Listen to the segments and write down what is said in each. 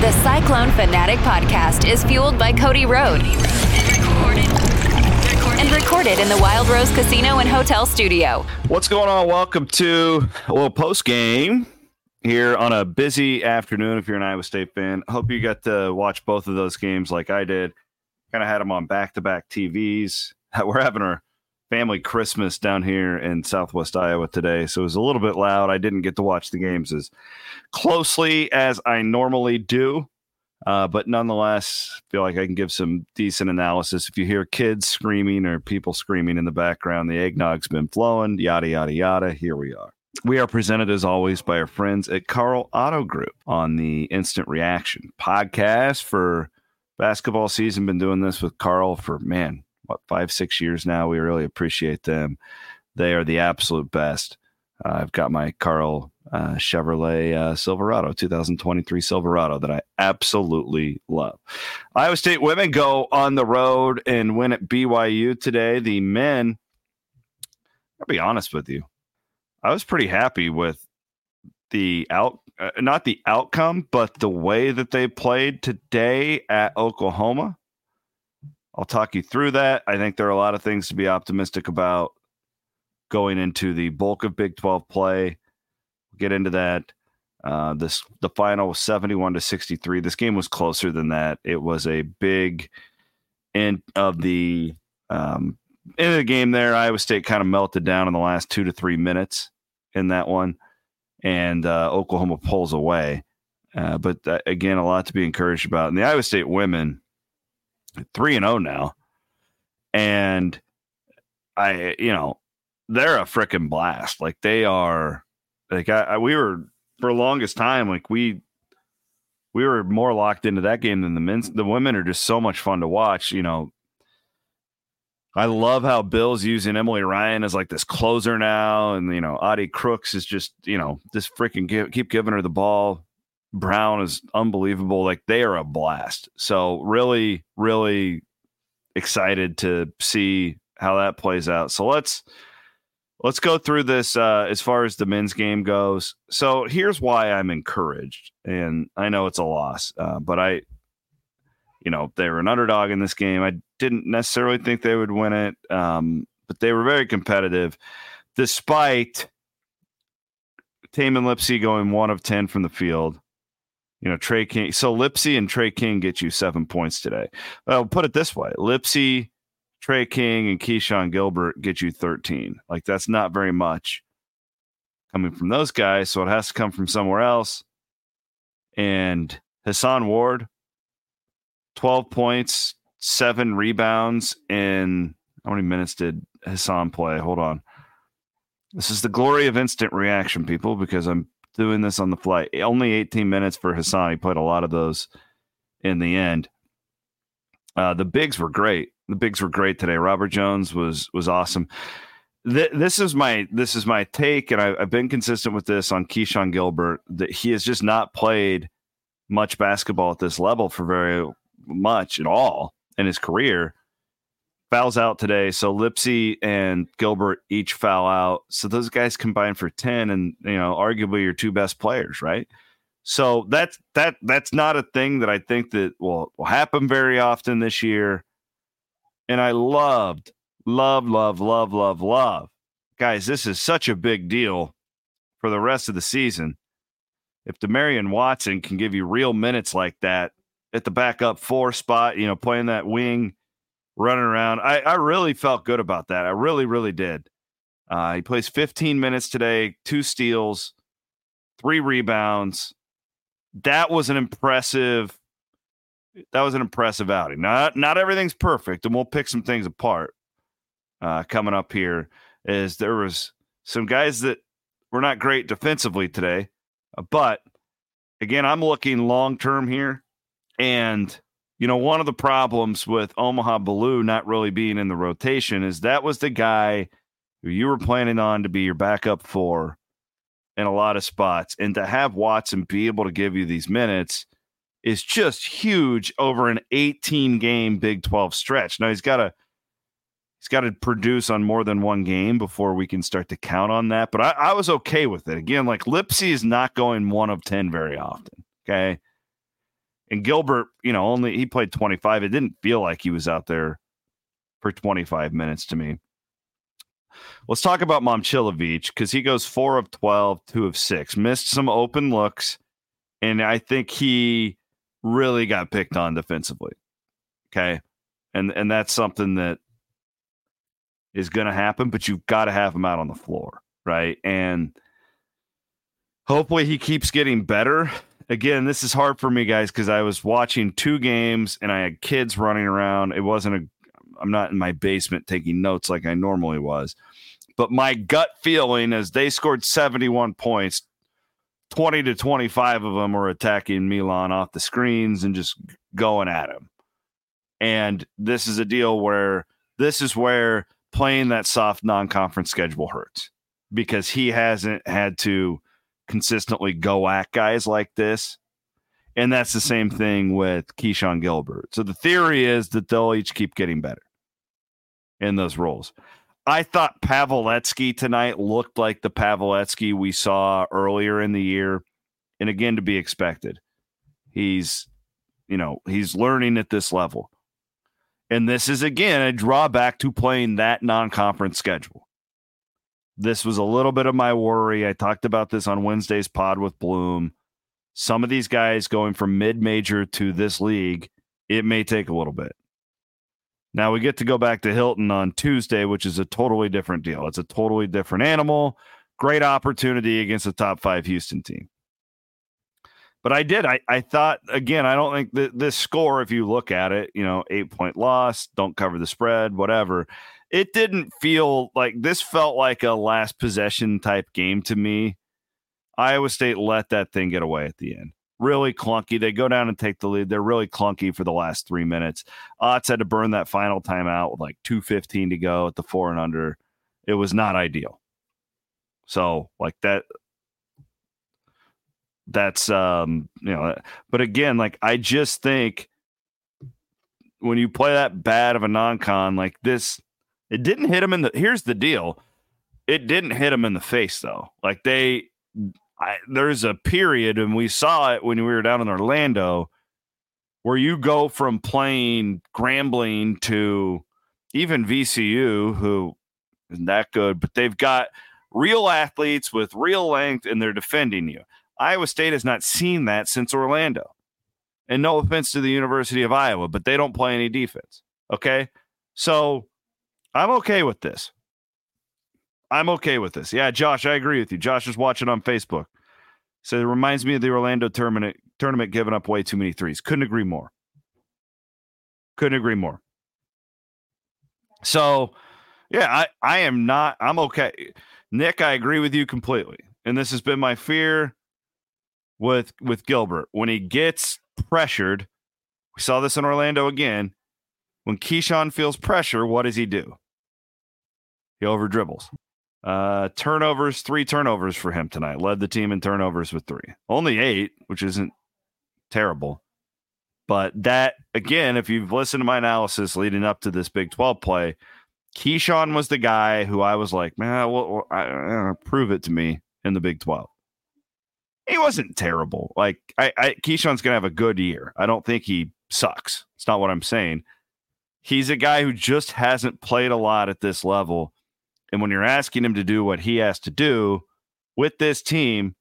The Cyclone Fanatic podcast is fueled by Cody Road and recorded in the Wild Rose Casino and Hotel Studio. What's going on? Welcome to a little post game here on a busy afternoon. If you're an Iowa State fan, hope you got to watch both of those games like I did. Kind of had them on back to back TVs. We're having our family Christmas down here in Southwest Iowa today, so it was a little bit loud. I didn't get to watch the games as closely as I normally do. Uh, but nonetheless, feel like I can give some decent analysis. If you hear kids screaming or people screaming in the background, the eggnog's been flowing, yada, yada, yada. Here we are. We are presented as always by our friends at Karl Auto Group on the Instant Reaction podcast for basketball season. Been doing this with Karl for, man, what, five, six years now. We really appreciate them. They are the absolute best. Uh, I've got my Karl uh, Chevrolet uh, Silverado, 2023 Silverado, that I absolutely love. Iowa State women go on the road and win at BYU today. The men, I'll be honest with you, I was pretty happy with the out, uh, not the outcome, but the way that they played today at Oklahoma. I'll talk you through that. I think there are a lot of things to be optimistic about going into the bulk of Big 12 play. We'll get into that. Uh, this the final was 71 to 63. This game was closer than that. It was a big end of the um, end of the game there. Iowa State kind of melted down in the last two to three minutes in that one, and uh, Oklahoma pulls away. Uh, but uh, again, a lot to be encouraged about. And the Iowa State women, three and zero oh now, and I, you know, they're a freaking blast. Like they are, like I, I, we were for the longest time, like we we were more locked into that game than the men's. The women are just so much fun to watch. You know, I love how Bill's using Emily Ryan as like this closer now, and you know, Audi Crooks is just you know just freaking give, keep giving her the ball. Brown is unbelievable. Like they are a blast. So really, really excited to see how that plays out. So let's let's go through this uh, as far as the men's game goes. So here's why I'm encouraged, and I know it's a loss, uh, but I, you know, they were an underdog in this game. I didn't necessarily think they would win it, um, but they were very competitive, despite Tamin Lipsey going one of ten from the field. You know, Tre King. So Lipsey and Tre King get you seven points today. I'll put it this way: Lipsey Trey King and Keshon Gilbert get you 13. Like that's not very much coming from those guys. So it has to come from somewhere else. And Hason Ward, 12 points, seven rebounds in how many minutes did Hason play? Hold on. This is the glory of instant reaction, people, because I'm doing this on the fly. Only 18 minutes for Hason. He played a lot of those in the end. Uh, the bigs were great. The bigs were great today. Robert Jones was was awesome. Th- this is my this is my take, and I, have been consistent with this on Keshon Gilbert that he has just not played much basketball at this level for very much at all in his career. Fouls out today, so Lipsey and Gilbert each foul out. So those guys combine for ten, and you know, arguably your two best players, right? So that's that that's not a thing that I think that will, will happen very often this year. And I loved, love, love, love, love, love. Guys, this is such a big deal for the rest of the season. if Demarion Watson can give you real minutes like that at the backup four spot, you know, playing that wing, running around, I, I really felt good about that. I really, really did. Uh, he plays 15 minutes today, two steals, three rebounds. That was an impressive. That was an impressive outing. Not not everything's perfect, and we'll pick some things apart. Uh, coming up here is there was some guys that were not great defensively today, uh, but again, I'm looking long term here, and you know one of the problems with Omaha Biliew not really being in the rotation is that was the guy who you were planning on to be your backup for in a lot of spots. And to have Watson be able to give you these minutes is just huge over an 18 game Big 12 stretch. Now he's got to he's got to produce on more than one game before we can start to count on that. But I, I was okay with it. Again, like Lipsey is not going one of 10 very often. Okay. And Gilbert, you know, only he played 25. It didn't feel like he was out there for 25 minutes to me. Let's talk about Momcilovic because he goes four of 12, two of six, missed some open looks. And I think he really got picked on defensively. Okay. And and that's something that is to happen, but you've got to have him out on the floor. Right. And hopefully he keeps getting better. Again, this is hard for me, guys, because I was watching two games and I had kids running around. It wasn't a I'm not in my basement taking notes like I normally was. But my gut feeling is they scored 71 points, 20 to 25 of them were attacking Milan off the screens and just going at him. And this is a deal where this is where playing that soft non-conference schedule hurts because he hasn't had to consistently go at guys like this and that's the same thing with Keshon Gilbert. So the theory is that they'll each keep getting better in those roles. I thought Paveletzke tonight looked like the Paveletzke we saw earlier in the year. And again, to be expected. He's, you know, he's learning at this level. And this is again a drawback to playing that non conference schedule. This was a little bit of my worry. I talked about this on Wednesday's pod with Bloom. Some of these guys going from mid major to this league, it may take a little bit. Now we get to go back to Hilton on Tuesday, which is a totally different deal. It's a totally different animal. Great opportunity against the top five Houston team. But I did. I, I thought, again, I don't think that this score, if you look at it, you know, eight point loss, don't cover the spread, whatever. It didn't feel like this felt like a last possession type game to me. Iowa State let that thing get away at the end really clunky. They go down and take the lead. They're really clunky for the last three minutes. Otz had to burn that final timeout with like 2.15 to go at the four and under. It was not ideal. So, like that, that's, um, you know, but again, like I just think when you play that bad of a non con like this, it didn't hit him in the, here's the deal. It didn't hit him in the face though. Like they, I, there's a period, and we saw it when we were down in Orlando, where you go from playing Grambling to even VCU, who isn't that good, but they've got real athletes with real length, and they're defending you. Iowa State has not seen that since Orlando. And no offense to the University of Iowa, but they don't play any defense. Okay. So I'm okay with this. I'm okay with this. Yeah, Josh, I agree with you. Josh is watching on Facebook. So it reminds me of the Orlando tournament tournament giving up way too many threes. Couldn't agree more. Couldn't agree more. So yeah, I, I am not I'm okay. Nick, I agree with you completely. And this has been my fear with with Gilbert. When he gets pressured, we saw this in Orlando again. When Keshon feels pressure, what does he do? He over dribbles. Uh, turnovers, three turnovers for him tonight. Led the team in turnovers with three. Only eight, which isn't terrible. But that, again, if you've listened to my analysis leading up to this Big 12 play, Keshon was the guy who I was like, man, well, I, I, prove it to me in the Big 12. He wasn't terrible. Like, I, I Keshon's going to have a good year. I don't think he sucks. It's not what I'm saying. He's a guy who just hasn't played a lot at this level and when you're asking him to do what he has to do with this team,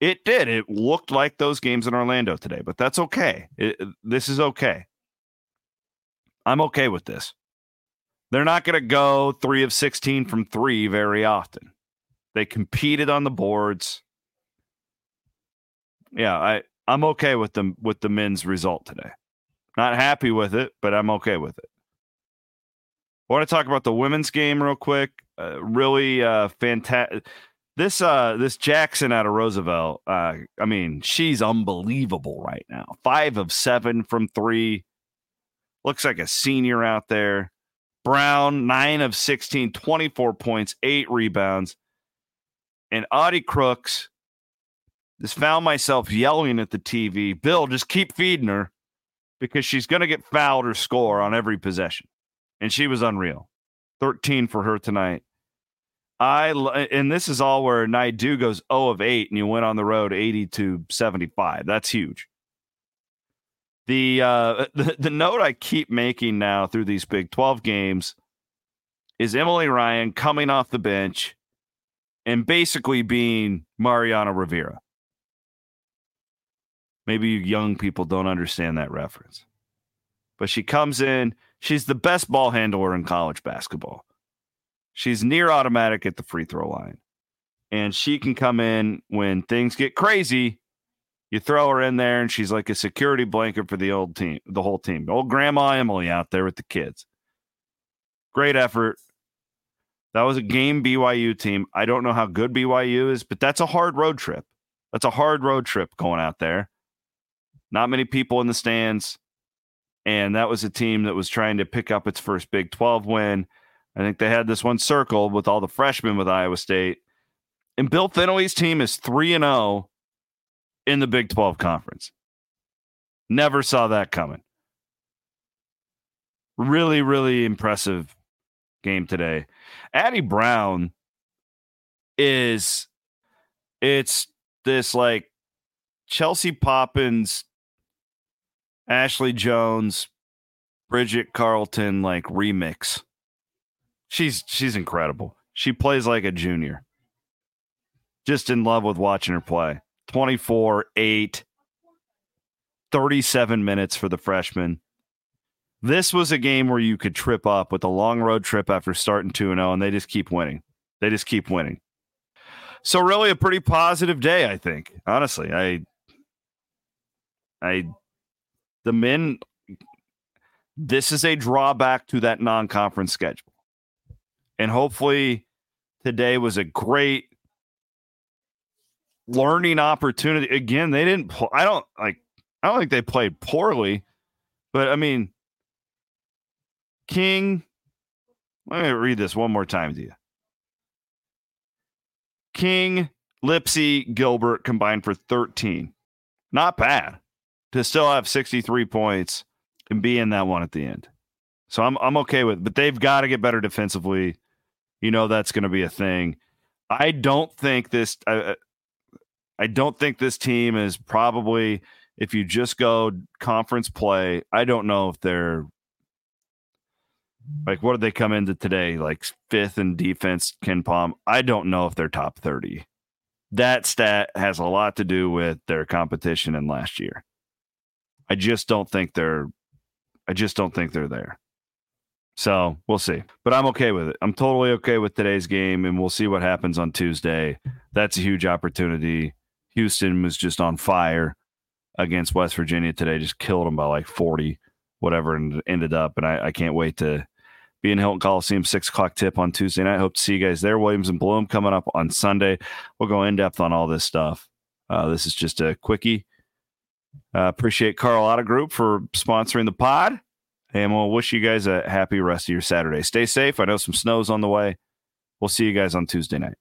It did. It looked like those games in Orlando today, but that's okay. It, this is okay. I'm okay with this. They're not going to go three of 16 from three very often. They competed on the boards. Yeah, I, I'm okay with them with the men's result today. Not happy with it, but I'm okay with it. I want to talk about the women's game real quick. Uh, really uh, fantastic. This uh, this Jackson out of Roosevelt. Uh, I mean, she's unbelievable right now. Five of seven from three. Looks like a senior out there. Brown, nine of 16, 24 points, eight rebounds. And Audi Crooks just found myself yelling at the TV, Bill, just keep feeding her because she's going to get fouled or score on every possession. And she was unreal. 13 for her tonight. I and this is all where Naidoo goes 0 of 8 and you went on the road 80 to 75. That's huge. The, uh, the the note I keep making now through these Big 12 games is Emily Ryan coming off the bench and basically being Mariano Rivera. Maybe you young people don't understand that reference. But she comes in, she's the best ball handler in college basketball. She's near automatic at the free throw line. And she can come in when things get crazy. You throw her in there, and she's like a security blanket for the old team, the whole team. Old Grandma Emily out there with the kids. Great effort. That was a game BYU team. I don't know how good BYU is, but that's a hard road trip. That's a hard road trip going out there. Not many people in the stands. And that was a team that was trying to pick up its first Big 12 win. I think they had this one circled with all the freshmen with Iowa State. And Bill Fennelly's team is 3 and 0 in the Big 12 conference. Never saw that coming. Really, really impressive game today. Addy Brown is it's this like Chelsea Poppens Ashley Joens, Bridget Carleton like remix. She's she's incredible. She plays like a junior. Just in love with watching her play. 24, 8, 37 minutes for the freshman. This was a game where you could trip up with a long road trip after starting 2 0, and they just keep winning. They just keep winning. So really a pretty positive day, I think. Honestly, I I the men this is a drawback to that non-conference schedule. And hopefully today was a great learning opportunity. Again, they didn't I don't like I don't think they played poorly, but I mean King let me read this one more time to you. King, Lipsey, Gilbert combined for 13. Not bad to still have 63 points and be in that one at the end. So I'm I'm okay with, it. but they've got to get better defensively. You know that's going to be a thing. I don't think this. I, I don't think this team is probably. If you just go conference play, I don't know if they're like what did they come into today? Like fifth in defense, KenPom. I don't know if they're top 30. That stat has a lot to do with their competition in last year. I just don't think they're I just don't think they're there. So we'll see. But I'm okay with it. I'm totally okay with today's game, and we'll see what happens on Tuesday. That's a huge opportunity. Houston was just on fire against West Virginia today, just killed them by like 40, whatever, and ended up. And I, I can't wait to be in Hilton Coliseum, six o'clock tip on Tuesday night. Hope to see you guys there. Williams and Bloom coming up on Sunday. We'll go in depth on all this stuff. Uh, this is just a quickie uh, appreciate Karl Auto Group for sponsoring the pod. And we'll wish you guys a happy rest of your Saturday. Stay safe. I know some snow's on the way. We'll see you guys on Tuesday night.